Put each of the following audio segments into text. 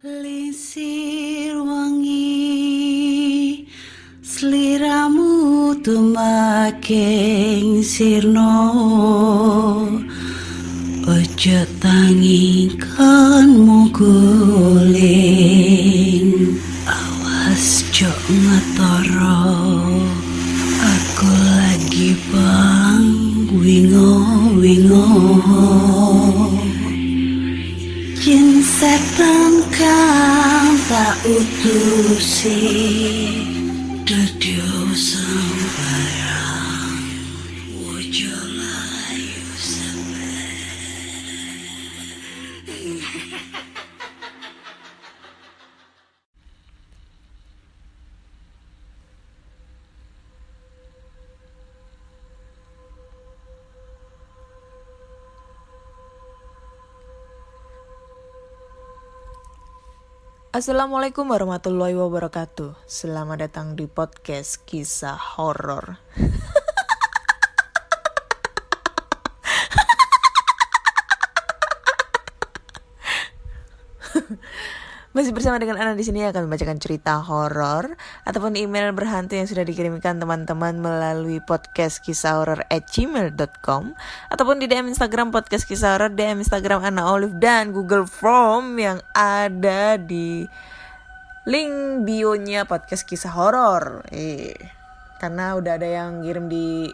Lisir wangi Seliramu tumaking sirno. Ojo tangi kan muguling Awas jok ngetoro. Aku lagi bang wingo wingo. Jin setan utusi Assalamualaikum warahmatullahi wabarakatuh. Selamat datang di podcast kisah horor. Masih bersama dengan Ana di sini akan membacakan cerita horor ataupun email berhantu yang sudah dikirimkan teman-teman melalui podcast kisah horor at gmail.com ataupun di DM Instagram podcast kisah horor, DM Instagram Ana Olive dan Google Form yang ada di link bio-nya podcast kisah horor. Eh, karena udah ada yang ngirim di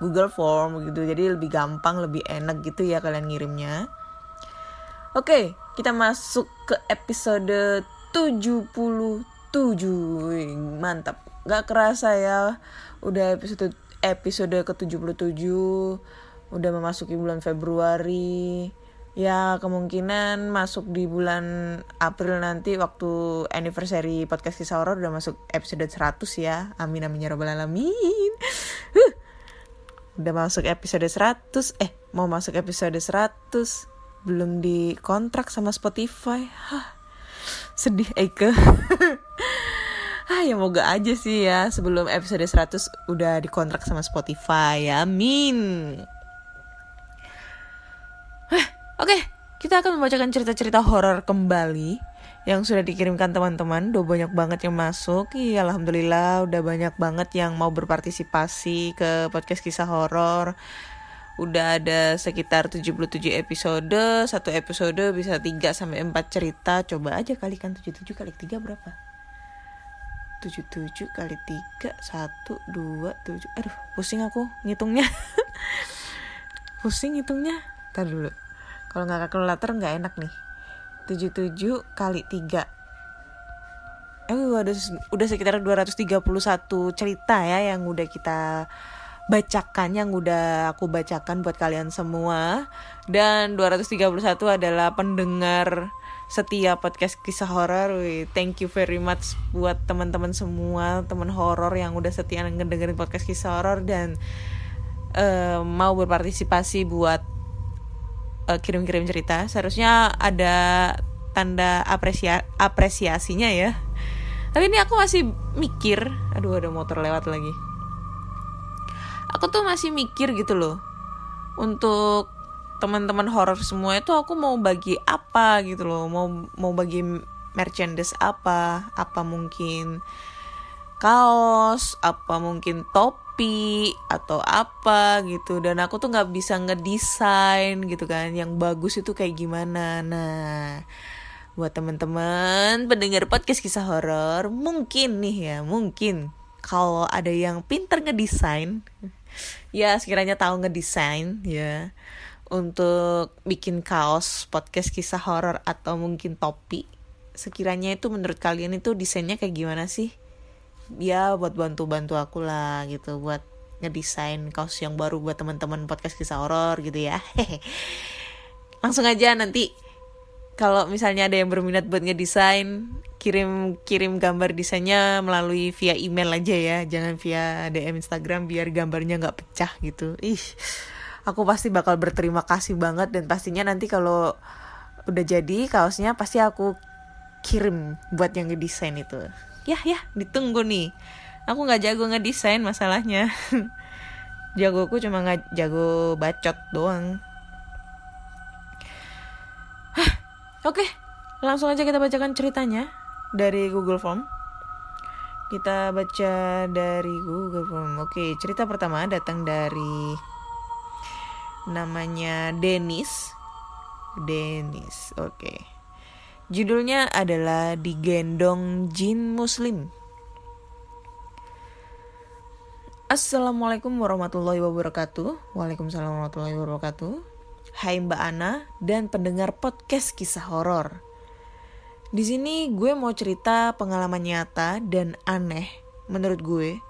Google Form gitu, jadi lebih gampang, lebih enak gitu ya kalian ngirimnya. Oke, kita masuk ke episode 77. Wih, Mantap. Gak kerasa ya. Udah episode episode ke-77. Udah memasuki bulan Februari. Ya, kemungkinan masuk di bulan April nanti waktu anniversary podcast kisah horor udah masuk episode 100 ya. Amin amin ya rabbal alamin. Udah masuk episode 100. Eh, mau masuk episode 100 belum dikontrak sama Spotify. Hah, sedih Eike. ah ya moga aja sih ya sebelum episode 100 udah dikontrak sama Spotify. Amin. Oke, kita akan membacakan cerita-cerita horor kembali yang sudah dikirimkan teman-teman. Udah banyak banget yang masuk. Iya, alhamdulillah udah banyak banget yang mau berpartisipasi ke podcast kisah horor udah ada sekitar 77 episode satu episode bisa 3 sampai 4 cerita. Coba aja kalikan 77 kali 3 berapa? 77 kali 3 1 2 7 aduh pusing aku ngitungnya. Pusing ngitungnya. Ntar dulu. Kalau nggak kalkulator nggak enak nih. 77 kali 3 eh udah udah sekitar 231 cerita ya yang udah kita bacakan yang udah aku bacakan buat kalian semua dan 231 adalah pendengar setia podcast kisah horor. Thank you very much buat teman-teman semua, teman horor yang udah setia ngedengerin podcast kisah horor dan uh, mau berpartisipasi buat uh, kirim-kirim cerita. Seharusnya ada tanda apresia apresiasinya ya. Tapi ini aku masih mikir, aduh ada motor lewat lagi aku tuh masih mikir gitu loh. Untuk teman-teman horor semua itu aku mau bagi apa gitu loh. Mau mau bagi merchandise apa? Apa mungkin kaos? Apa mungkin topi? Atau apa gitu. Dan aku tuh nggak bisa ngedesain gitu kan. Yang bagus itu kayak gimana. Nah buat teman-teman pendengar podcast kisah horor mungkin nih ya mungkin kalau ada yang pinter ngedesain ya sekiranya tahu ngedesain ya. Untuk bikin kaos podcast kisah horor atau mungkin topi sekiranya itu menurut kalian itu desainnya kayak gimana sih? Ya buat bantu-bantu aku lah gitu. Buat ngedesain kaos yang baru buat teman-teman podcast kisah horor gitu ya. Langsung aja nanti kalau misalnya ada yang berminat buat ngedesain kirim kirim gambar desainnya melalui via email aja ya. Jangan via DM Instagram biar gambarnya nggak pecah gitu. Ih aku pasti bakal berterima kasih banget dan pastinya nanti kalau udah jadi kaosnya pasti aku kirim buat yang ngedesain itu. Ya ya ditunggu nih. Aku nggak jago ngedesain masalahnya. Jagoku cuma nggak jago bacot doang oke Langsung aja kita bacakan ceritanya dari Google Form. Kita baca dari Google Form. Oke, cerita pertama datang dari namanya Denis. Denis. Oke. Judulnya adalah Digendong Jin Muslim. Assalamualaikum warahmatullahi wabarakatuh. Waalaikumsalam warahmatullahi wabarakatuh. Hai Mbak Ana dan pendengar podcast kisah horor. Di sini gue mau cerita pengalaman nyata dan aneh menurut gue.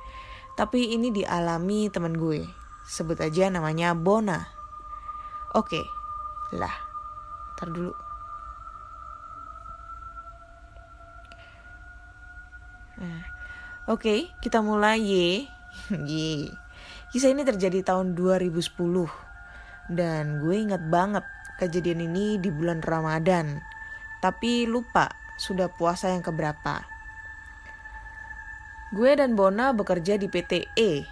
Tapi ini dialami teman gue. Sebut aja namanya Bona. Oke, lah. Ntar dulu. Nah, Oke, kita mulai ye. ye. Kisah ini terjadi tahun 2010. Dan gue inget banget kejadian ini di bulan Ramadan tapi lupa sudah puasa yang keberapa. Gue dan Bona bekerja di PT E.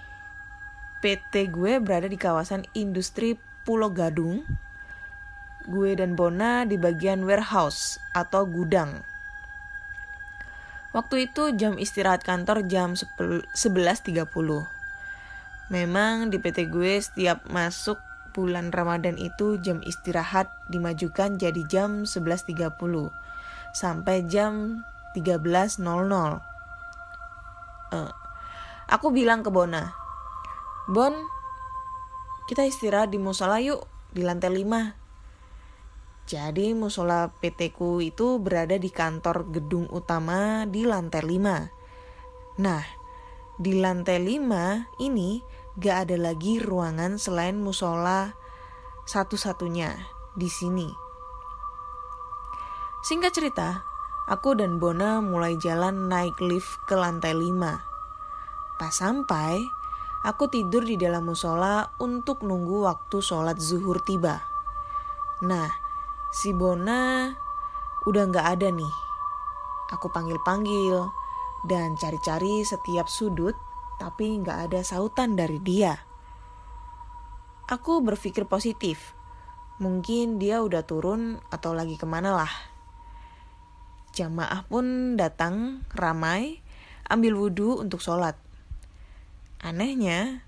PT gue berada di kawasan industri Pulau Gadung. Gue dan Bona di bagian warehouse atau gudang. Waktu itu jam istirahat kantor jam 11.30. Memang di PT gue setiap masuk bulan Ramadan itu jam istirahat dimajukan jadi jam 11.30 sampai jam 13.00. Uh, aku bilang ke Bona, Bon, kita istirahat di musola yuk di lantai 5. Jadi musola PT ku itu berada di kantor gedung utama di lantai 5. Nah, di lantai 5 ini gak ada lagi ruangan selain musola satu-satunya di sini. Singkat cerita, aku dan Bona mulai jalan naik lift ke lantai 5. Pas sampai, aku tidur di dalam musola untuk nunggu waktu sholat zuhur tiba. Nah, si Bona udah gak ada nih. Aku panggil-panggil dan cari-cari setiap sudut tapi nggak ada sautan dari dia. Aku berpikir positif. Mungkin dia udah turun atau lagi ke mana lah. Jamaah pun datang ramai, ambil wudhu untuk sholat. Anehnya,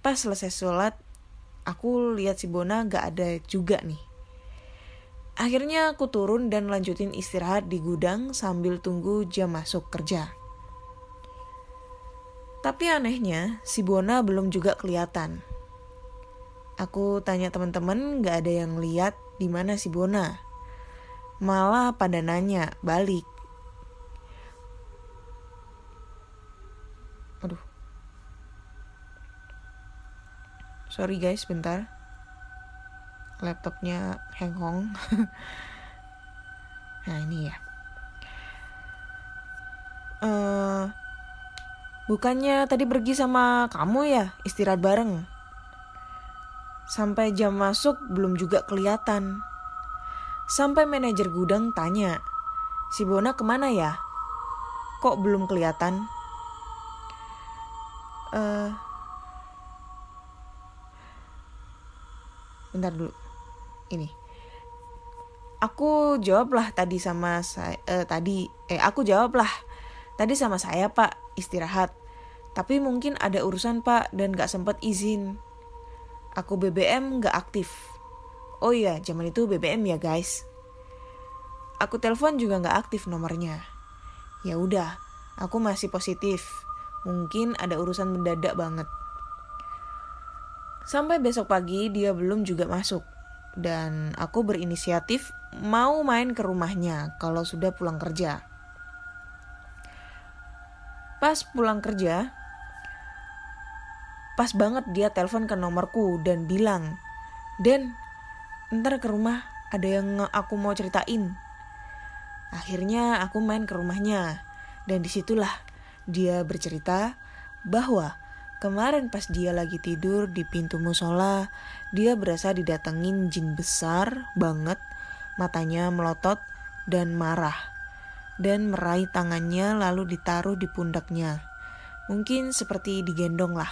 pas selesai sholat, aku lihat si Bona gak ada juga nih. Akhirnya aku turun dan lanjutin istirahat di gudang sambil tunggu jam masuk kerja. Tapi anehnya, si Bona belum juga kelihatan. Aku tanya teman-teman, gak ada yang lihat di mana si Bona. Malah pada nanya balik. Aduh. Sorry guys, bentar. Laptopnya hengkong. nah ini ya. Uh, Bukannya tadi pergi sama kamu ya istirahat bareng? Sampai jam masuk belum juga kelihatan. Sampai manajer gudang tanya, si Bona ke mana ya? Kok belum kelihatan? Uh, bentar dulu. Ini. Aku jawablah tadi sama saya uh, tadi eh aku jawablah tadi sama saya Pak istirahat. Tapi mungkin ada urusan pak dan gak sempat izin. Aku BBM gak aktif. Oh iya, zaman itu BBM ya guys. Aku telepon juga gak aktif nomornya. Ya udah, aku masih positif. Mungkin ada urusan mendadak banget. Sampai besok pagi dia belum juga masuk. Dan aku berinisiatif mau main ke rumahnya kalau sudah pulang kerja. Pas pulang kerja, pas banget dia telepon ke nomorku dan bilang, Den, ntar ke rumah ada yang aku mau ceritain. Akhirnya aku main ke rumahnya dan di situlah dia bercerita bahwa kemarin pas dia lagi tidur di pintu musola, dia berasa didatengin jin besar banget, matanya melotot dan marah dan meraih tangannya lalu ditaruh di pundaknya. Mungkin seperti digendong lah.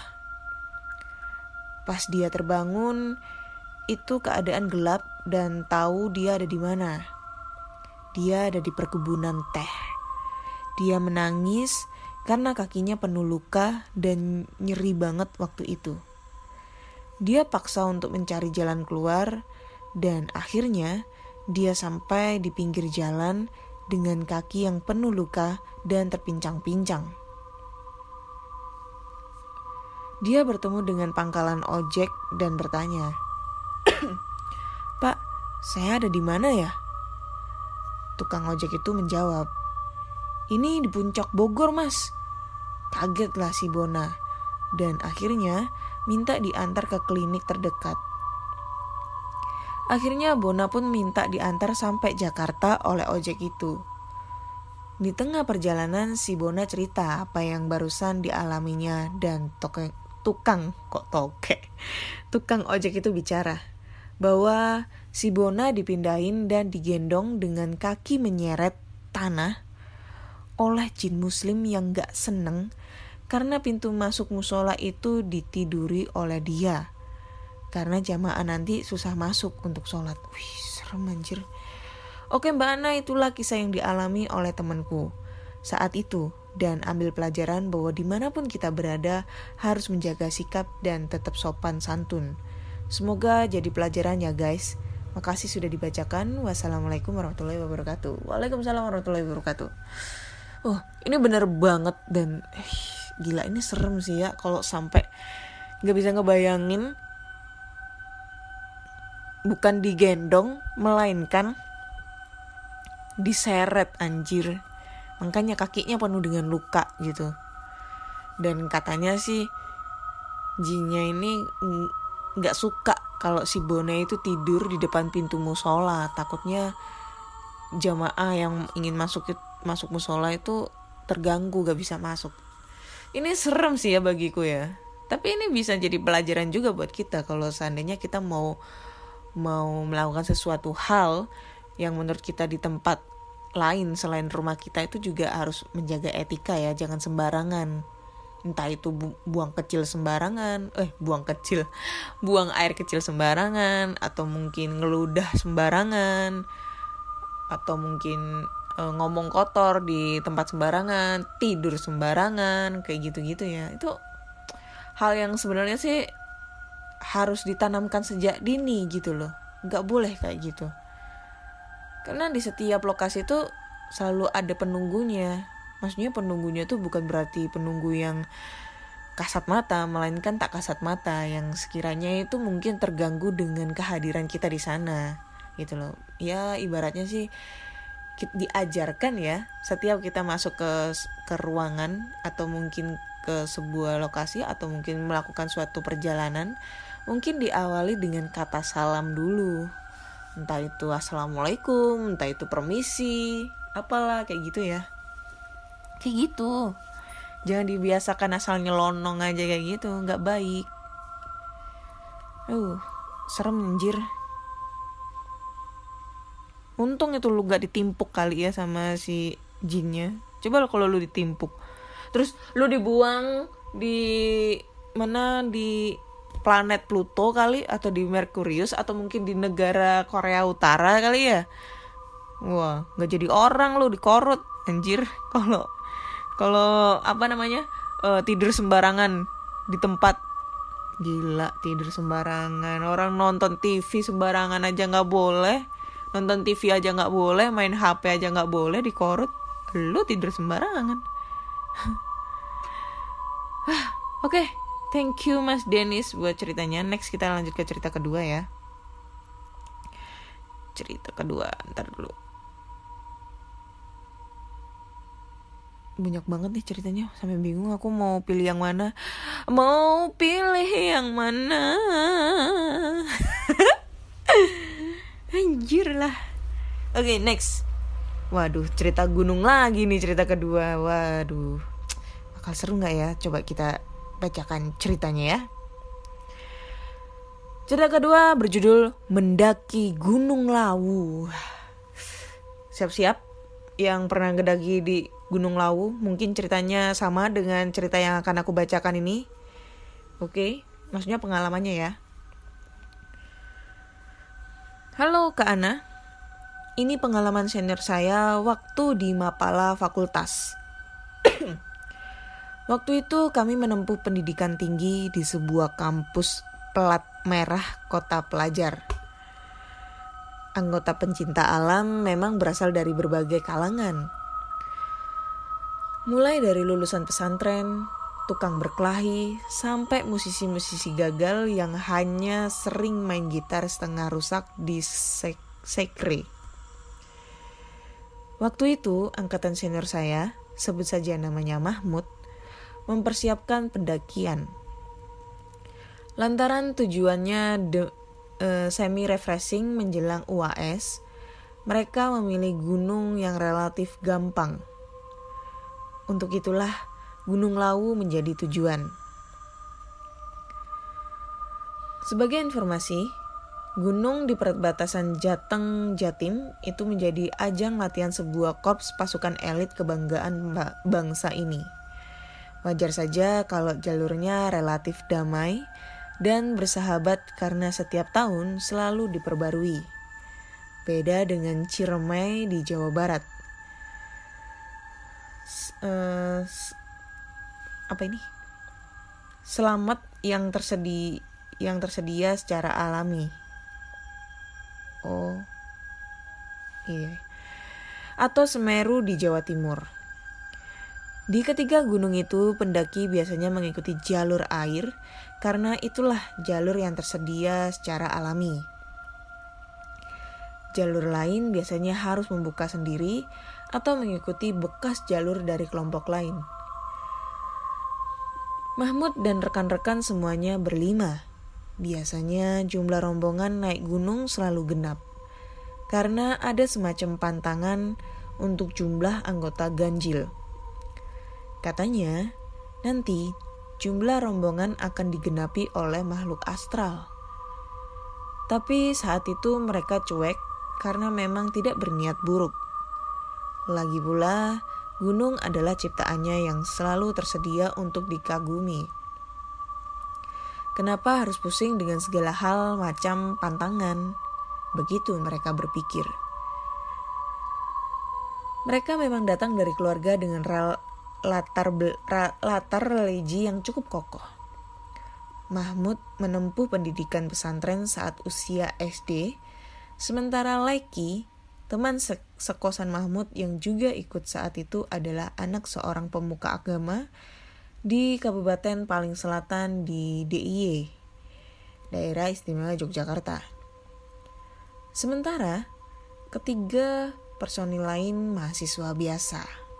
Pas dia terbangun, itu keadaan gelap dan tahu dia ada di mana. dia ada di perkebunan teh. Dia menangis karena kakinya penuh luka dan nyeri banget waktu itu. Dia paksa untuk mencari jalan keluar, dan akhirnya dia sampai di pinggir jalan dengan kaki yang penuh luka dan terpincang-pincang. Dia bertemu dengan pangkalan ojek dan bertanya, "Pak, saya ada di mana ya?" Tukang ojek itu menjawab, "Ini di puncak Bogor, Mas." Kagetlah si Bona dan akhirnya minta diantar ke klinik terdekat. Akhirnya Bona pun minta diantar sampai Jakarta oleh ojek itu. Di tengah perjalanan si Bona cerita apa yang barusan dialaminya dan tukang, tukang kok toke tukang ojek itu bicara bahwa si Bona dipindahin dan digendong dengan kaki menyeret tanah oleh jin muslim yang gak seneng karena pintu masuk musola itu ditiduri oleh dia karena jamaah nanti susah masuk untuk sholat wih serem anjir Oke Mbak Ana itulah kisah yang dialami oleh temanku saat itu dan ambil pelajaran bahwa di mana pun kita berada harus menjaga sikap dan tetap sopan santun. Semoga jadi pelajaran ya guys. Makasih sudah dibacakan. Wassalamualaikum warahmatullahi wabarakatuh. Waalaikumsalam warahmatullahi wabarakatuh. Oh ini bener banget dan eh, gila ini serem sih ya kalau sampai nggak bisa ngebayangin bukan digendong melainkan diseret anjir. Makanya kakinya penuh dengan luka gitu. Dan katanya sih jinnya ini nggak suka kalau si Bona itu tidur di depan pintu musola. Takutnya jamaah yang ingin masuk masuk musola itu terganggu gak bisa masuk. Ini serem sih ya bagiku ya. Tapi ini bisa jadi pelajaran juga buat kita kalau seandainya kita mau mau melakukan sesuatu hal yang menurut kita di tempat lain selain rumah kita itu juga harus menjaga etika ya jangan sembarangan. Entah itu bu buang kecil sembarangan eh buang kecil buang air kecil sembarangan atau mungkin ngeludah sembarangan atau mungkin e, ngomong kotor di tempat sembarangan tidur sembarangan kayak gitu-gitu ya. Itu hal yang sebenarnya sih harus ditanamkan sejak dini gitu loh. Nggak boleh kayak gitu. Karena di setiap lokasi itu selalu ada penunggunya. Maksudnya penunggunya tuh bukan berarti penunggu yang kasat mata melainkan tak kasat mata yang sekiranya itu mungkin terganggu dengan kehadiran kita di sana gitu loh. Ya ibaratnya sih diajarkan ya setiap kita masuk ke ke ruangan atau mungkin ke sebuah lokasi atau mungkin melakukan suatu perjalanan mungkin diawali dengan kata salam dulu. Entah itu assalamualaikum entah itu permisi apalah kayak gitu ya. Kayak gitu. Jangan dibiasakan asal nyelonong aja kayak gitu nggak baik. Uh serem anjir. Untung itu lu gak ditimpuk kali ya sama si jinnya. Coba lo kalau lu ditimpuk. Terus lu dibuang di mana? Di planet Pluto kali atau di Merkurius atau mungkin di negara Korea Utara kali ya. Wah nggak jadi orang lo dikorut anjir. Kalau kalau apa namanya uh, tidur sembarangan di tempat. Gila tidur sembarangan. Orang nonton TV sembarangan aja nggak boleh. Nonton TV aja nggak boleh main HP aja nggak boleh dikorut. Lu tidur sembarangan. Oke okay. Thank you Mas Dennis buat ceritanya. Next kita lanjut ke cerita kedua ya. Cerita kedua, ntar dulu. Banyak banget nih ceritanya, sampai bingung aku mau pilih yang mana. Mau pilih yang mana? Anjir lah. Oke, okay, next. Waduh, cerita gunung lagi nih cerita kedua. Waduh. Bakal seru nggak ya? Coba kita bacakan ceritanya ya. Cerita kedua berjudul Mendaki Gunung Lawu. Siap-siap yang pernah ngedaki di Gunung Lawu, mungkin ceritanya sama dengan cerita yang akan aku bacakan ini. Oke, maksudnya pengalamannya ya. Halo Kak Ana. ini pengalaman senior saya waktu di Mapala Fakultas. Waktu itu kami menempuh pendidikan tinggi di sebuah kampus pelat merah kota pelajar. Anggota pencinta alam memang berasal dari berbagai kalangan. Mulai dari lulusan pesantren, tukang berkelahi, sampai musisi-musisi gagal yang hanya sering main gitar setengah rusak di sek sekre. Waktu itu, angkatan senior saya, sebut saja namanya Mahmud, mempersiapkan pendakian. Lantaran tujuannya de, uh, semi refreshing menjelang UAS, mereka memilih gunung yang relatif gampang. Untuk itulah Gunung Lawu menjadi tujuan. Sebagai informasi, gunung di perbatasan Jateng Jatim itu menjadi ajang latihan sebuah korps pasukan elit kebanggaan bangsa ini. Wajar saja kalau jalurnya relatif damai dan bersahabat karena setiap tahun selalu diperbarui. Beda dengan Ciremai di Jawa Barat. Uh, apa ini? Selamat yang tersedia yang tersedia secara alami. Oh. Iya. Atau Semeru di Jawa Timur. Di ketiga gunung itu, pendaki biasanya mengikuti jalur air karena itulah jalur yang tersedia secara alami. Jalur lain biasanya harus membuka sendiri atau mengikuti bekas jalur dari kelompok lain. Mahmud dan rekan-rekan semuanya berlima. Biasanya jumlah rombongan naik gunung selalu genap karena ada semacam pantangan untuk jumlah anggota ganjil. Katanya, nanti jumlah rombongan akan digenapi oleh makhluk astral. Tapi saat itu mereka cuek karena memang tidak berniat buruk. Lagi pula, gunung adalah ciptaannya yang selalu tersedia untuk dikagumi. Kenapa harus pusing dengan segala hal macam pantangan? Begitu mereka berpikir. Mereka memang datang dari keluarga dengan latar latar religi yang cukup kokoh. Mahmud menempuh pendidikan pesantren saat usia SD, sementara Leki, teman se sekosan Mahmud yang juga ikut saat itu adalah anak seorang pemuka agama di Kabupaten paling selatan di DIY, Daerah Istimewa Yogyakarta. Sementara ketiga personil lain mahasiswa biasa.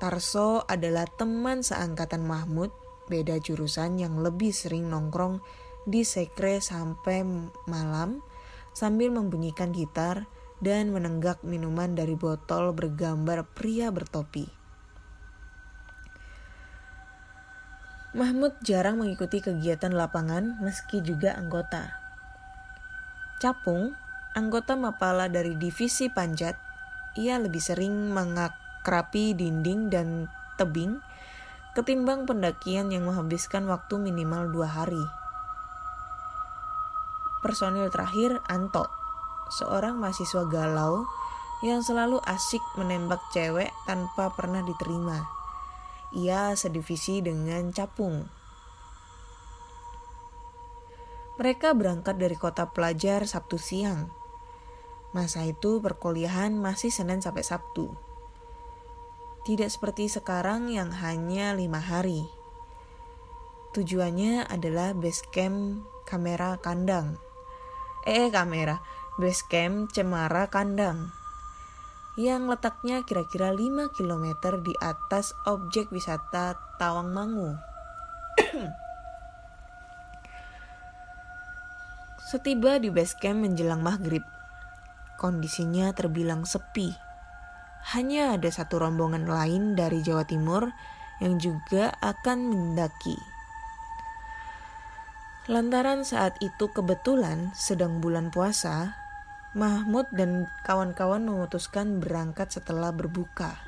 Tarso adalah teman seangkatan Mahmud, beda jurusan yang lebih sering nongkrong di sekre sampai malam sambil membunyikan gitar dan menenggak minuman dari botol bergambar pria bertopi. Mahmud jarang mengikuti kegiatan lapangan meski juga anggota. Capung, anggota Mapala dari divisi Panjat, ia lebih sering mengak kerapi dinding dan tebing ketimbang pendakian yang menghabiskan waktu minimal dua hari. Personil terakhir Anto, seorang mahasiswa galau yang selalu asik menembak cewek tanpa pernah diterima. Ia sedivisi dengan Capung. Mereka berangkat dari kota pelajar Sabtu siang. Masa itu perkuliahan masih Senin sampai Sabtu. Tidak seperti sekarang yang hanya lima hari. Tujuannya adalah base camp kamera kandang. Eh, eh kamera, base camp Cemara Kandang. Yang letaknya kira-kira 5 km di atas objek wisata Tawangmangu. Setiba di base camp menjelang maghrib, kondisinya terbilang sepi hanya ada satu rombongan lain dari Jawa Timur yang juga akan mendaki. Lantaran saat itu kebetulan sedang bulan puasa, Mahmud dan kawan-kawan memutuskan berangkat setelah berbuka.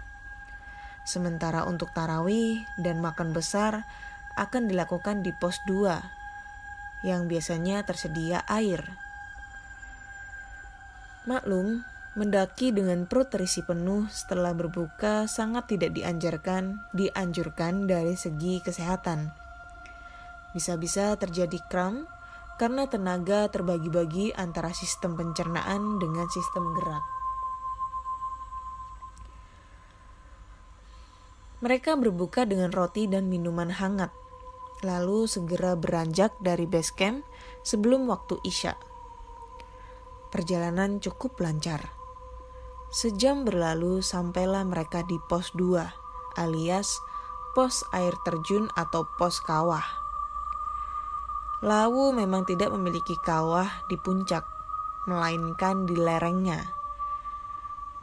Sementara untuk tarawih dan makan besar akan dilakukan di pos 2 yang biasanya tersedia air. Maklum, mendaki dengan perut terisi penuh setelah berbuka sangat tidak dianjurkan, dianjurkan dari segi kesehatan. Bisa-bisa terjadi kram karena tenaga terbagi-bagi antara sistem pencernaan dengan sistem gerak. Mereka berbuka dengan roti dan minuman hangat, lalu segera beranjak dari base camp sebelum waktu Isya. Perjalanan cukup lancar. Sejam berlalu sampailah mereka di pos 2 alias pos air terjun atau pos kawah. Lawu memang tidak memiliki kawah di puncak, melainkan di lerengnya.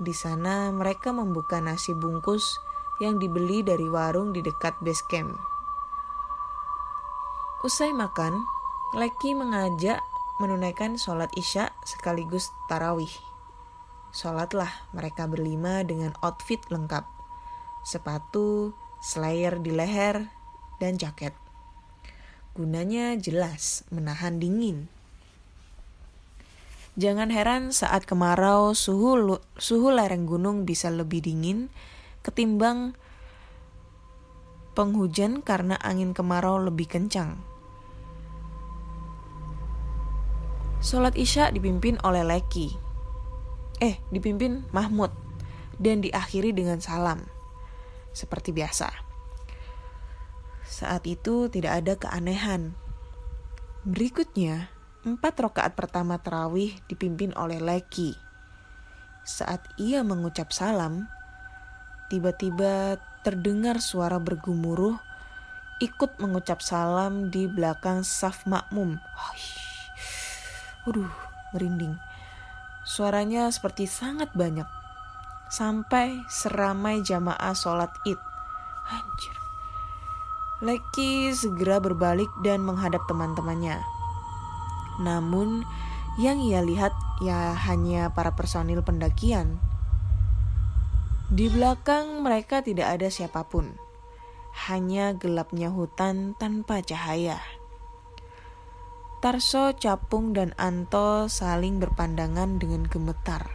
Di sana mereka membuka nasi bungkus yang dibeli dari warung di dekat base camp. Usai makan, Leki mengajak menunaikan sholat isya sekaligus tarawih. Sholatlah mereka berlima dengan outfit lengkap. Sepatu, slayer di leher, dan jaket. Gunanya jelas menahan dingin. Jangan heran saat kemarau suhu suhu lereng gunung bisa lebih dingin ketimbang penghujan karena angin kemarau lebih kencang. Sholat Isya dipimpin oleh Leki. Eh, dipimpin Mahmud. Dan diakhiri dengan salam. Seperti biasa. Saat itu tidak ada keanehan. Berikutnya, empat rokaat pertama terawih dipimpin oleh Leki. Saat ia mengucap salam, tiba-tiba terdengar suara bergumuruh ikut mengucap salam di belakang saf makmum. Waduh, merinding. Suaranya seperti sangat banyak. Sampai seramai jamaah sholat id. Anjir. Leki segera berbalik dan menghadap teman-temannya. Namun, yang ia lihat ya hanya para personil pendakian. Di belakang mereka tidak ada siapa pun, hanya gelapnya hutan tanpa cahaya. Tarso, Capung, dan Anto saling berpandangan dengan gemetar.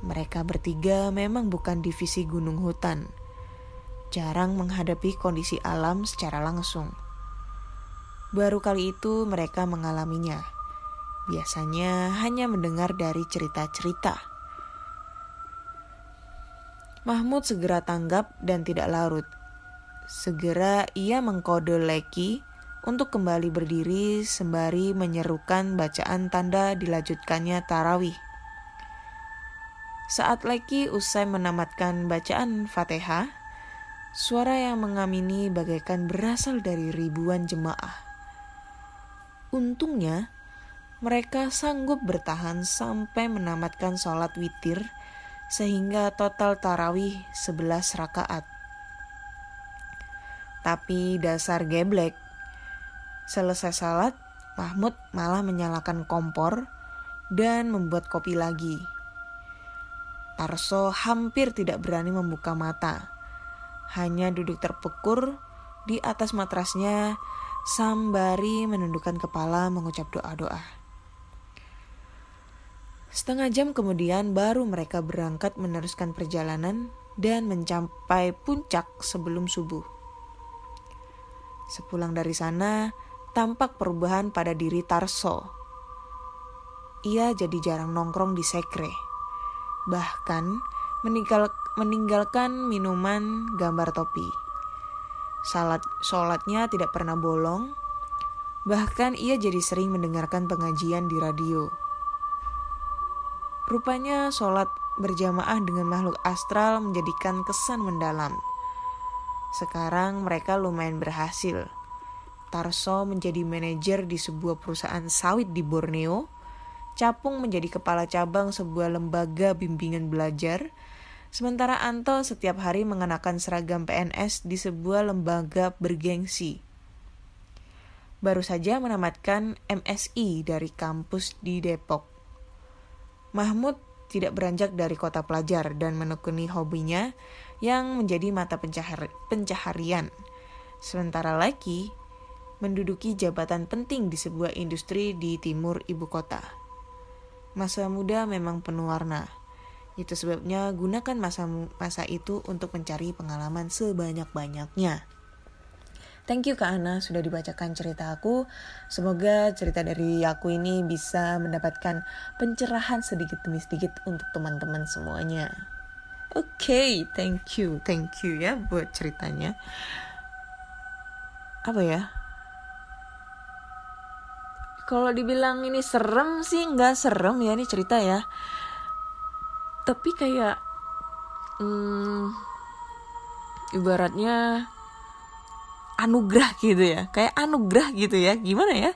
Mereka bertiga memang bukan divisi gunung hutan, jarang menghadapi kondisi alam secara langsung. Baru kali itu mereka mengalaminya. Biasanya hanya mendengar dari cerita-cerita. Mahmud segera tanggap dan tidak larut. Segera ia mengkode Leki untuk kembali berdiri sembari menyerukan bacaan tanda dilanjutkannya tarawih. Saat Leki usai menamatkan bacaan Fatihah, suara yang mengamini bagaikan berasal dari ribuan jemaah. Untungnya, mereka sanggup bertahan sampai menamatkan sholat witir sehingga total tarawih 11 rakaat. Tapi dasar geblek, Selesai salat, Mahmud malah menyalakan kompor dan membuat kopi lagi. Tarso hampir tidak berani membuka mata. Hanya duduk terpekur di atas matrasnya sambari menundukkan kepala mengucap doa-doa. Setengah jam kemudian baru mereka berangkat meneruskan perjalanan dan mencapai puncak sebelum subuh. Sepulang dari sana, tampak perubahan pada diri Tarso. Ia jadi jarang nongkrong di sekre. Bahkan meninggal, meninggalkan minuman gambar topi. Salat sholatnya tidak pernah bolong. Bahkan ia jadi sering mendengarkan pengajian di radio. Rupanya sholat berjamaah dengan makhluk astral menjadikan kesan mendalam. Sekarang mereka lumayan berhasil Tarso menjadi manajer di sebuah perusahaan sawit di Borneo, Capung menjadi kepala cabang sebuah lembaga bimbingan belajar, sementara Anto setiap hari mengenakan seragam PNS di sebuah lembaga bergengsi. Baru saja menamatkan MSI dari kampus di Depok. Mahmud tidak beranjak dari kota pelajar dan menekuni hobinya yang menjadi mata pencahar pencaharian. Sementara lagi menduduki jabatan penting di sebuah industri di timur ibu kota. masa muda memang penuh warna. Itu sebabnya gunakan masa masa itu untuk mencari pengalaman sebanyak-banyaknya. Thank you Kak Ana sudah dibacakan cerita aku. Semoga cerita dari aku ini bisa mendapatkan pencerahan sedikit demi sedikit untuk teman-teman semuanya. Oke, okay, thank you, thank you ya buat ceritanya. Apa ya? Kalau dibilang ini serem sih nggak serem ya ini cerita ya. Tapi kayak, hmm, ibaratnya anugerah gitu ya. Kayak anugerah gitu ya. Gimana ya?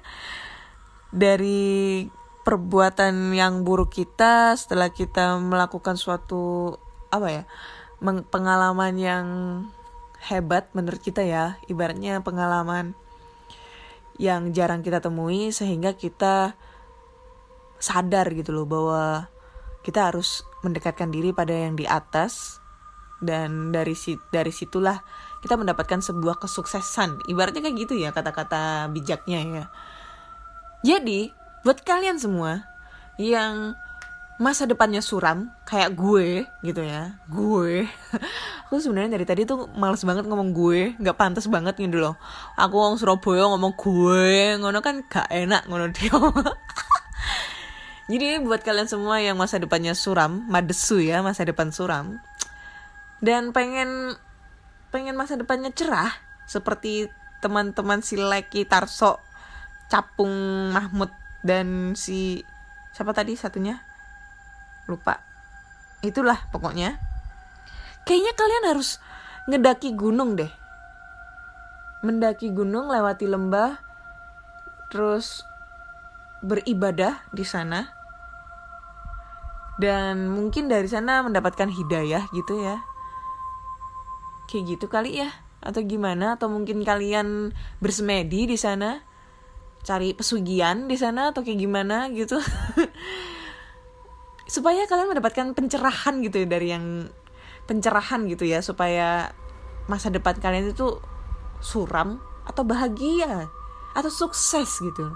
Dari perbuatan yang buruk kita setelah kita melakukan suatu apa ya pengalaman yang hebat menurut kita ya. Ibaratnya pengalaman yang jarang kita temui sehingga kita sadar gitu loh bahwa kita harus mendekatkan diri pada yang di atas dan dari si dari situlah kita mendapatkan sebuah kesuksesan. Ibaratnya kayak gitu ya kata-kata bijaknya ya. Jadi, buat kalian semua yang masa depannya suram kayak gue gitu ya. Gue. Aku sebenarnya dari tadi tuh males banget ngomong gue. Nggak pantas banget gitu loh. Aku ngomong Surabaya ngomong gue. Ngono kan gak enak ngono dia. Jadi buat kalian semua yang masa depannya suram madesu ya masa depan suram. Dan pengen pengen masa depannya cerah seperti teman-teman si Leki Tarso, Capung Mahmud dan si siapa tadi satunya? Lupa. Itulah pokoknya. Kayaknya kalian harus ngedaki gunung deh. Mendaki gunung lewati lembah terus beribadah di sana. Dan mungkin dari sana mendapatkan hidayah gitu ya kayak gitu kali ya atau gimana atau mungkin kalian bersemedi di sana cari pesugihan di sana atau kayak gimana gitu supaya kalian mendapatkan pencerahan gitu ya dari yang pencerahan gitu ya supaya masa depan kalian itu suram atau bahagia atau sukses gitu.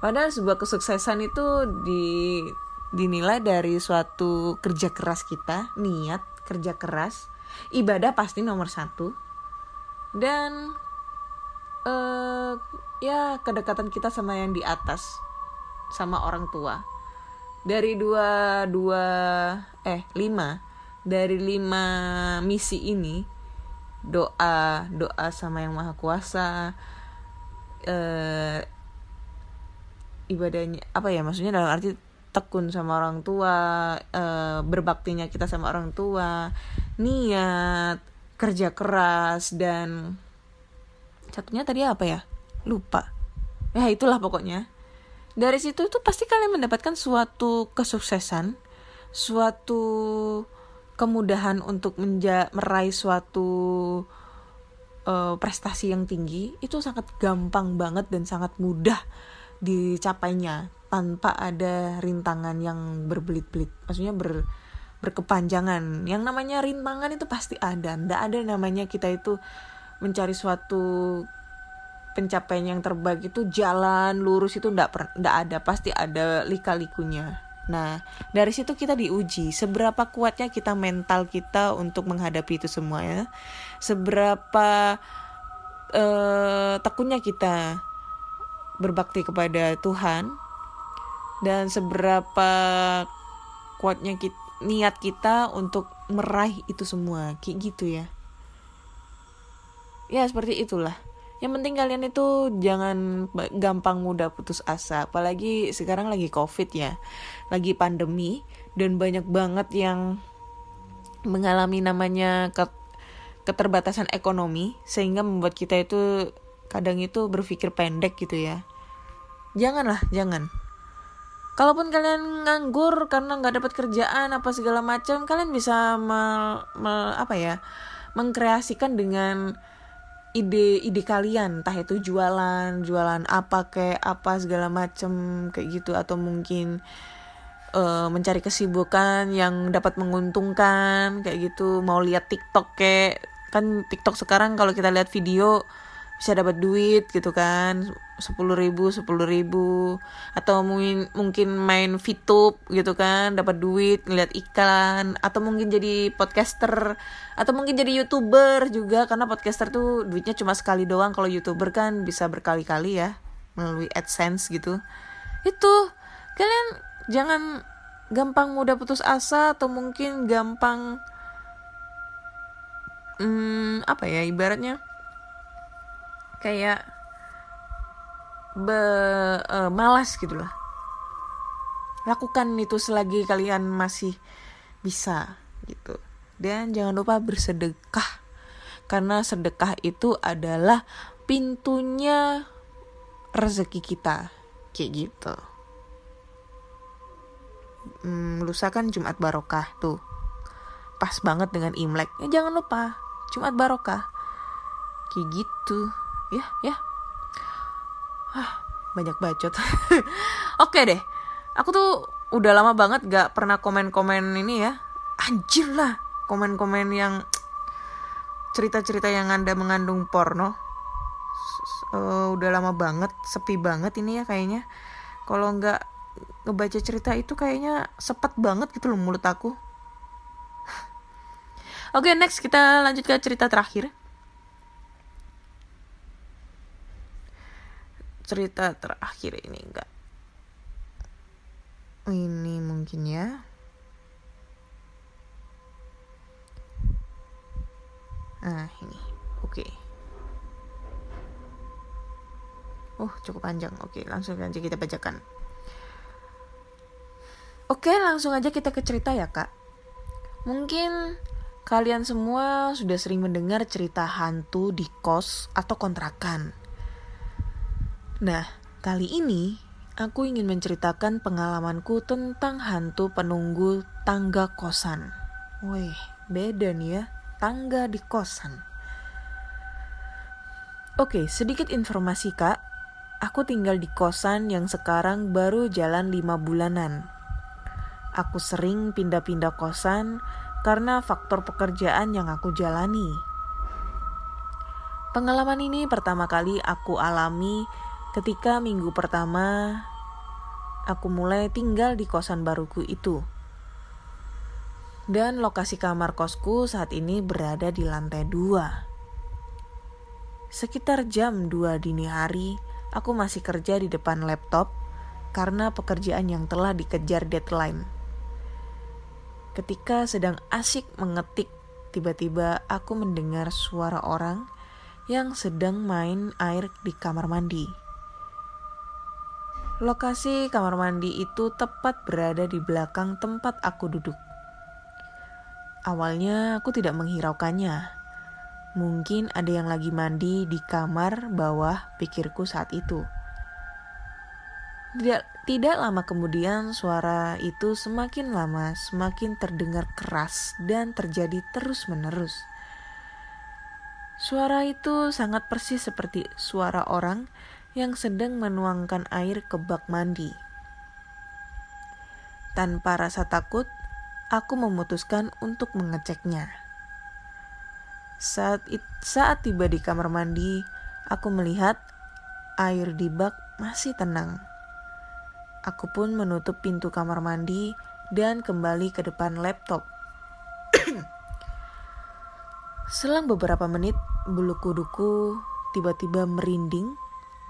Padahal sebuah kesuksesan itu di dinilai dari suatu kerja keras kita niat kerja keras ibadah pasti nomor satu. Dan uh, ya kedekatan kita sama yang di atas sama orang tua dari dua dua eh lima. Dari lima misi ini doa doa sama yang maha kuasa eh, ibadahnya apa ya maksudnya dalam arti tekun sama orang tua e, berbaktinya kita sama orang tua niat kerja keras dan satunya tadi apa ya? Lupa. Ya itulah pokoknya dari situ itu pasti kalian mendapatkan suatu kesuksesan suatu kemudahan untuk menja meraih suatu uh, prestasi yang tinggi. Itu sangat gampang banget dan sangat mudah dicapainya tanpa ada rintangan yang berbelit-belit. Maksudnya ber berkepanjangan. Yang namanya rintangan itu pasti ada. Ndak ada namanya kita itu mencari suatu pencapaian yang terbaik itu jalan lurus itu ndak ndak ada pasti ada lika-likunya. Nah dari situ kita diuji seberapa kuatnya kita mental kita untuk menghadapi itu semua ya. Seberapa uh, tekunnya kita berbakti kepada Tuhan dan seberapa kuatnya kita, niat kita untuk meraih itu semua. Kayak gitu ya. Ya seperti itulah yang penting kalian itu jangan gampang mudah putus asa. Apalagi sekarang lagi covid ya. Lagi pandemi. Dan banyak banget yang mengalami namanya keterbatasan ekonomi. Sehingga membuat kita itu kadang itu berpikir pendek gitu ya. Janganlah jangan. Kalaupun kalian nganggur karena nggak dapat kerjaan apa segala macam kalian bisa me, me, apa ya mengkreasikan dengan ide-ide kalian entah itu jualan jualan apa kayak apa segala macam kayak gitu atau mungkin uh, mencari kesibukan yang dapat menguntungkan kayak gitu. Mau lihat TikTok kayak kan TikTok sekarang kalau kita lihat video bisa dapat duit gitu kan sepuluh ribu sepuluh ribu. Atau mungkin mungkin main VTube gitu kan dapat duit ngeliat iklan. Atau mungkin jadi podcaster. Atau mungkin jadi youtuber juga karena podcaster tuh duitnya cuma sekali doang. Kalau youtuber kan bisa berkali-kali ya melalui adsense gitu. Itu kalian jangan gampang mudah putus asa atau mungkin gampang hmm, apa ya ibaratnya? Kayak be, uh, malas gitu lah lakukan itu selagi kalian masih bisa gitu. Dan jangan lupa bersedekah karena sedekah itu adalah pintunya rezeki kita kayak gitu. Hmm, lusa kan Jumat Barokah tuh. Pas banget dengan Imlek. Ya jangan lupa Jumat Barokah. Kayak gitu. Ya ya ah banyak bacot. Oke deh aku tuh udah lama banget gak pernah komen-komen ini ya. Anjir lah komen-komen yang cerita-cerita yang anda mengandung porno. Uh, udah lama banget sepi banget ini ya kayaknya. Kalau nggak ngebaca cerita itu kayaknya sepet banget gitu loh mulut aku. Oke, okay, next kita lanjut ke cerita terakhir. Cerita terakhir ini enggak. Ini mungkin ya. Nah, ini. Oke. Okay. Oh, cukup panjang. Oke, langsung aja kita bacakan. Oke, langsung aja kita ke cerita ya, Kak. Mungkin Kalian semua sudah sering mendengar cerita hantu di kos atau kontrakan. Nah, kali ini aku ingin menceritakan pengalamanku tentang hantu penunggu tangga kosan. Wih, beda nih ya, tangga di kosan. Oke, sedikit informasi kak. Aku tinggal di kosan yang sekarang baru jalan lima bulanan. Aku sering pindah-pindah kosan karena faktor pekerjaan yang aku jalani. Pengalaman ini pertama kali aku alami ketika minggu pertama aku mulai tinggal di kosan baruku itu. Dan lokasi kamar kosku saat ini berada di lantai dua. Sekitar jam 2 dini hari, aku masih kerja di depan laptop karena pekerjaan yang telah dikejar deadline. Ketika sedang asik mengetik, tiba-tiba aku mendengar suara orang yang sedang main air di kamar mandi. Lokasi kamar mandi itu tepat berada di belakang tempat aku duduk. Awalnya aku tidak menghiraukannya. Mungkin ada yang lagi mandi di kamar bawah pikirku saat itu. Tidak, tidak lama kemudian suara itu semakin lama semakin terdengar keras dan terjadi terus-menerus. Suara itu sangat persis seperti suara orang yang sedang menuangkan air ke bak mandi. Tanpa rasa takut, aku memutuskan untuk mengeceknya. Saat, it, saat tiba di kamar mandi, aku melihat air di bak masih tenang. Aku pun menutup pintu kamar mandi dan kembali ke depan laptop. Selang beberapa menit, bulu kuduku tiba-tiba merinding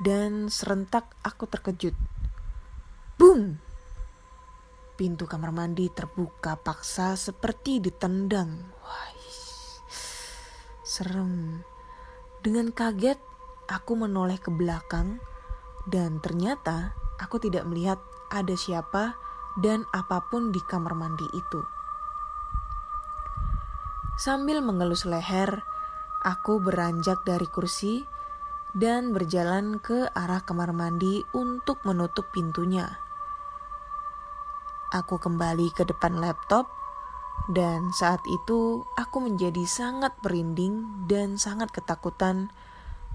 dan serentak aku terkejut. Boom! Pintu kamar mandi terbuka paksa seperti ditendang. Wah, serem. Dengan kaget, aku menoleh ke belakang dan ternyata aku tidak melihat ada siapa dan apa pun di kamar mandi itu. Sambil mengelus leher, aku beranjak dari kursi dan berjalan ke arah kamar mandi untuk menutup pintunya. Aku kembali ke depan laptop, dan saat itu aku menjadi sangat merinding dan sangat ketakutan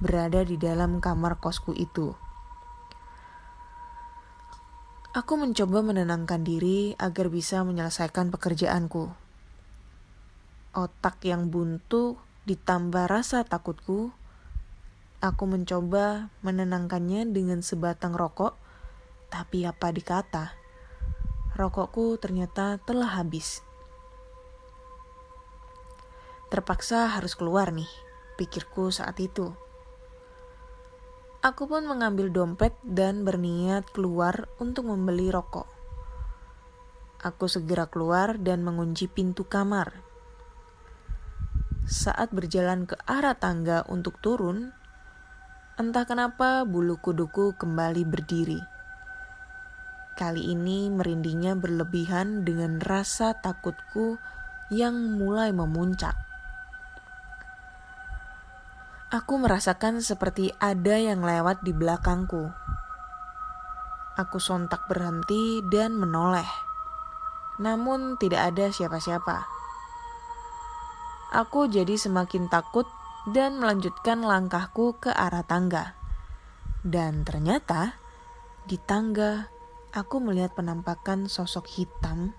berada di dalam kamar kosku itu. Aku mencoba menenangkan diri agar bisa menyelesaikan pekerjaanku. Otak yang buntu ditambah rasa takutku, aku mencoba menenangkannya dengan sebatang rokok, tapi apa dikata, rokokku ternyata telah habis. Terpaksa harus keluar nih, pikirku saat itu. Aku pun mengambil dompet dan berniat keluar untuk membeli rokok. Aku segera keluar dan mengunci pintu kamar. Saat berjalan ke arah tangga untuk turun, entah kenapa bulu kuduku kembali berdiri. Kali ini merindingnya berlebihan dengan rasa takutku yang mulai memuncak. Aku merasakan seperti ada yang lewat di belakangku. Aku sontak berhenti dan menoleh. Namun tidak ada siapa-siapa. Aku jadi semakin takut dan melanjutkan langkahku ke arah tangga. Dan ternyata di tangga aku melihat penampakan sosok hitam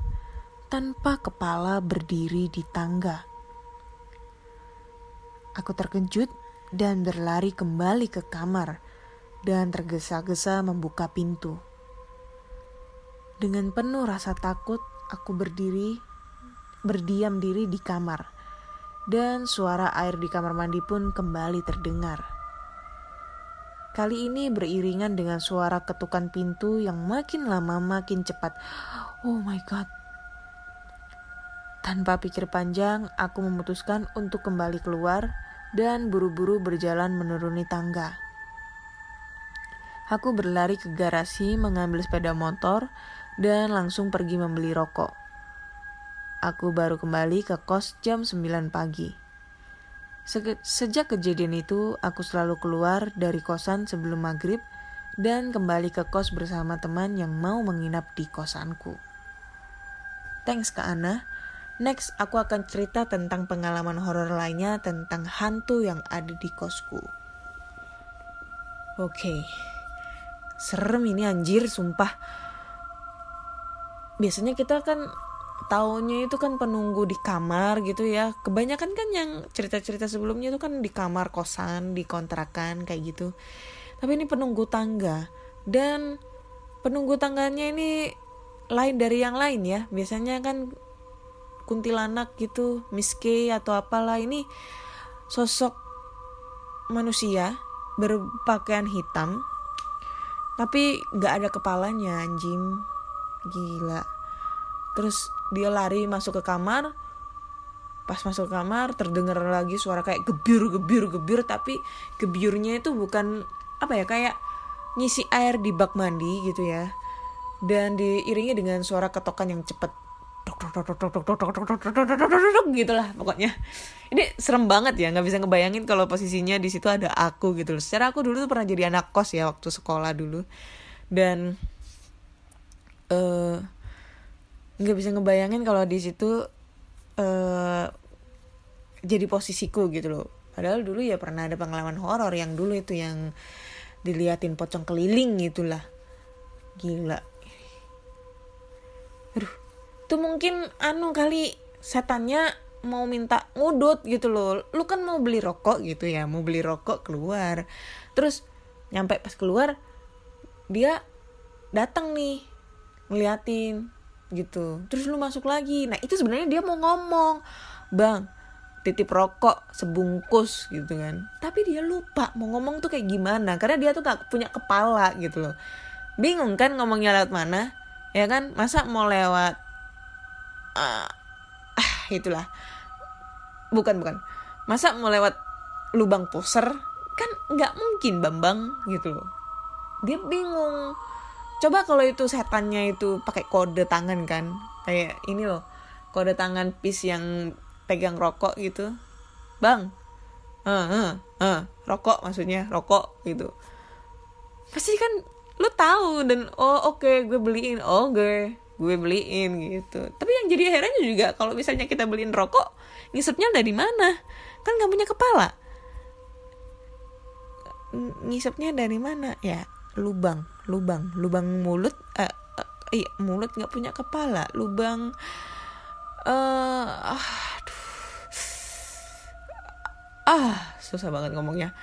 tanpa kepala berdiri di tangga. Aku terkejut dan berlari kembali ke kamar dan tergesa-gesa membuka pintu. Dengan penuh rasa takut, aku berdiri, berdiam diri di kamar, dan suara air di kamar mandi pun kembali terdengar. Kali ini beriringan dengan suara ketukan pintu yang makin lama makin cepat. Oh my god. Tanpa pikir panjang, aku memutuskan untuk kembali keluar dan buru-buru berjalan menuruni tangga. Aku berlari ke garasi mengambil sepeda motor dan langsung pergi membeli rokok. Aku baru kembali ke kos jam 9 pagi. Sejak kejadian itu, aku selalu keluar dari kosan sebelum maghrib dan kembali ke kos bersama teman yang mau menginap di kosanku. Thanks Kak Ana. Next, aku akan cerita tentang pengalaman horor lainnya tentang hantu yang ada di kosku. Oke, okay. serem ini anjir, sumpah. Biasanya kita kan tahunnya itu kan penunggu di kamar gitu ya. Kebanyakan kan yang cerita-cerita sebelumnya itu kan di kamar kosan, di kontrakan kayak gitu. Tapi ini penunggu tangga dan penunggu tangganya ini lain dari yang lain ya. Biasanya kan kuntilanak gitu, Miss K atau apalah ini sosok manusia berpakaian hitam tapi nggak ada kepalanya anjing gila terus dia lari masuk ke kamar pas masuk ke kamar terdengar lagi suara kayak gebir gebir gebir tapi gebiurnya itu bukan apa ya kayak ngisi air di bak mandi gitu ya dan diiringi dengan suara ketokan yang cepet gitulah pokoknya ini serem banget ya nggak bisa ngebayangin kalau posisinya di situ ada aku gitu loh secara aku dulu tuh pernah jadi anak kos ya waktu sekolah dulu dan nggak uh, bisa ngebayangin kalau di situ uh, jadi posisiku gitu loh. Padahal dulu ya pernah ada pengalaman horor yang dulu itu yang diliatin pocong keliling gitulah. Gila. Aduh. Tuh mungkin anu kali setannya mau minta ngudut gitu loh. Lu kan mau beli rokok gitu ya mau beli rokok keluar. Terus nyampe pas keluar dia datang nih ngeliatin gitu. Terus lu masuk lagi. Nah itu sebenarnya dia mau ngomong bang titip rokok sebungkus gitu kan. Tapi dia lupa mau ngomong tuh kayak gimana karena dia tuh gak punya kepala gitu loh. Bingung kan ngomongnya lewat mana ya kan? Masa mau lewat ah uh, itulah. Bukan bukan. Masa mau lewat lubang poser? Kan nggak mungkin bambang gitu loh. Dia bingung coba kalau itu setannya itu pakai kode tangan kan kayak ini loh kode tangan pis yang pegang rokok gitu. Bang uh, uh, uh, rokok maksudnya rokok gitu. Pasti kan lu tahu dan oh oke okay, gue beliin oh gue gue beliin gitu. Tapi yang jadi herannya juga kalau misalnya kita beliin rokok ngisepnya dari mana? Kan nggak punya kepala. Ngisepnya dari mana? Ya lubang lubang lubang mulut uh, uh, iya mulut nggak punya kepala lubang uh, aduh. Ah susah banget ngomongnya.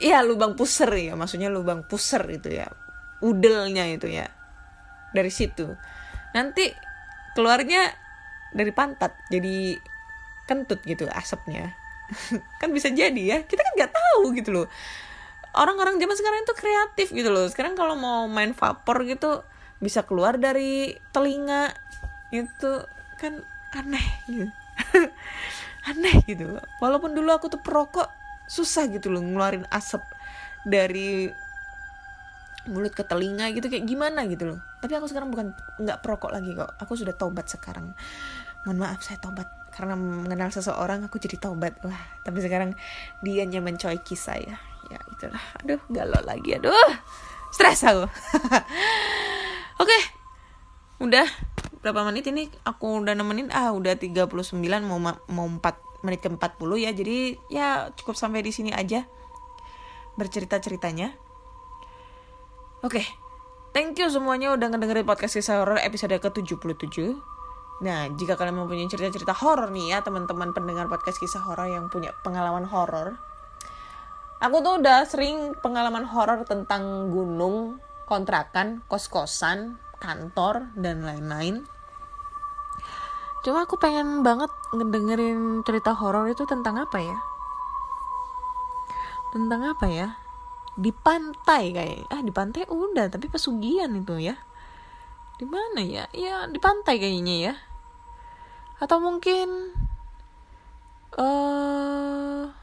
Iya lubang puser ya maksudnya lubang puser itu ya udelnya itu ya dari situ. Nanti keluarnya dari pantat jadi kentut gitu asapnya. Kan bisa jadi ya kita kan nggak tahu gitu loh orang-orang zaman sekarang itu kreatif gitu loh. Sekarang kalau mau main vapor gitu bisa keluar dari telinga itu kan aneh gitu. Aneh gitu walaupun dulu aku tuh perokok susah gitu loh ngeluarin asap dari mulut ke telinga gitu kayak gimana gitu loh. Tapi aku sekarang bukan nggak perokok lagi kok. Aku sudah tobat sekarang. Mohon maaf saya tobat karena mengenal seseorang aku jadi tobat wah tapi sekarang dia nyaman saya ya itulah aduh galau lagi aduh stres aku oke udah berapa menit ini aku udah nemenin ah udah 39 mau mau 4 menit ke 40 ya. Jadi ya cukup sampai di sini aja bercerita-ceritanya. Oke. Okay. Thank you semuanya udah ngedengerin podcast kisah horor episode ke-77. Nah, jika kalian mempunyai cerita-cerita horor nih ya, teman-teman pendengar podcast kisah horor yang punya pengalaman horor. Aku tuh udah sering pengalaman horor tentang gunung, kontrakan, kos-kosan, kantor, dan lain-lain. Cuma aku pengen banget ngedengerin cerita horor itu tentang apa ya? Tentang apa ya? Di pantai kayak. Ah, di pantai udah, tapi pesugihan itu ya. Di mana ya? Ya, di pantai kayaknya ya. Atau mungkin eh uh,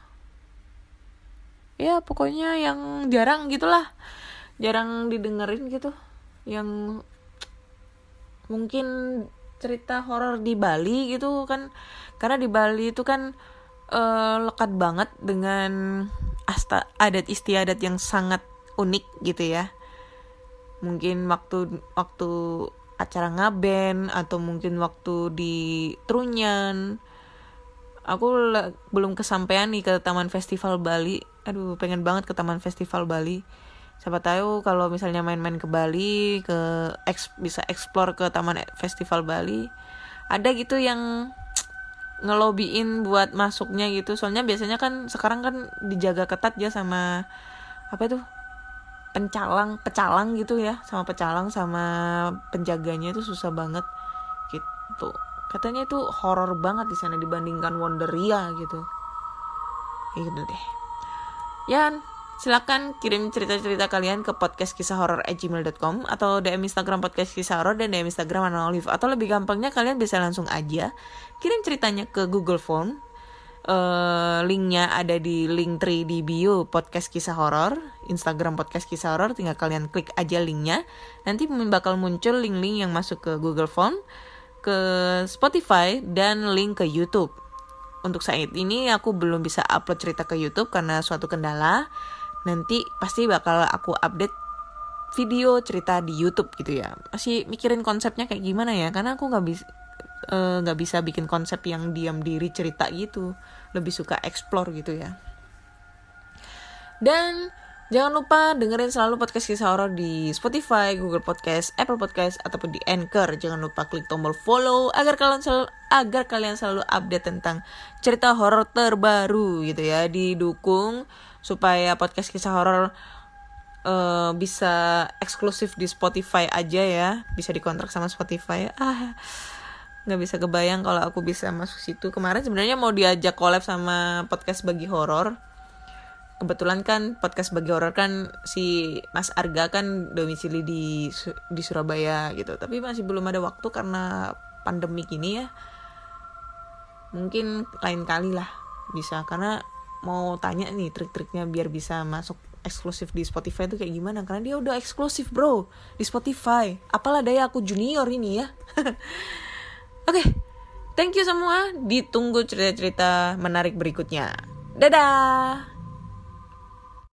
ya pokoknya yang jarang gitulah. Jarang didengerin gitu. Yang mungkin cerita horor di Bali gitu kan karena di Bali itu kan uh, lekat banget dengan asta adat istiadat yang sangat unik gitu ya mungkin waktu waktu acara ngaben atau mungkin waktu di Trunyan aku belum kesampaian nih ke Taman Festival Bali aduh pengen banget ke Taman Festival Bali. Siapa tahu kalau misalnya main-main ke Bali ke eks, bisa explore ke taman festival Bali ada gitu yang ngelobiin buat masuknya gitu. Soalnya biasanya kan sekarang kan dijaga ketat ya sama apa itu? Pencalang pecalang gitu ya. Sama pecalang sama penjaganya itu susah banget gitu. Katanya itu horor banget di sana dibandingkan Wonderia gitu. Kayak gitu deh ya Silakan kirim cerita-cerita kalian ke podcast kisah gmail.com atau DM Instagram podcast kisah horor dan DM Instagram Anolive atau lebih gampangnya kalian bisa langsung aja kirim ceritanya ke Google Form. Uh, linknya ada di link 3 di bio podcast kisah horor Instagram podcast kisah horor tinggal kalian klik aja linknya. Nanti bakal muncul link-link yang masuk ke Google Form ke Spotify dan link ke YouTube untuk saat ini aku belum bisa upload cerita ke YouTube karena suatu kendala. Nanti pasti bakal aku update video cerita di YouTube gitu ya. Masih mikirin konsepnya kayak gimana ya? Karena aku nggak bisa eh, nggak uh, bisa bikin konsep yang diam diri cerita gitu. Lebih suka explore gitu ya. Dan jangan lupa dengerin selalu podcast kisah horor di Spotify, Google Podcast, Apple Podcast ataupun di Anchor. Jangan lupa klik tombol follow agar kalian selalu agar kalian selalu update tentang cerita horor terbaru gitu ya. Didukung supaya podcast kisah horor uh, bisa eksklusif di Spotify aja ya bisa dikontrak sama Spotify ah nggak bisa kebayang kalau aku bisa masuk situ kemarin sebenarnya mau diajak collab sama podcast bagi horor kebetulan kan podcast bagi horor kan si Mas Arga kan domisili di di Surabaya gitu. Tapi masih belum ada waktu karena pandemi gini ya. Mungkin lain kali lah bisa. Karena mau tanya nih trik-triknya biar bisa masuk eksklusif di Spotify itu kayak gimana? Karena dia udah eksklusif bro di Spotify. Apalah daya aku junior ini ya. Oke okay, thank you semua. Ditunggu cerita-cerita menarik berikutnya. Dadah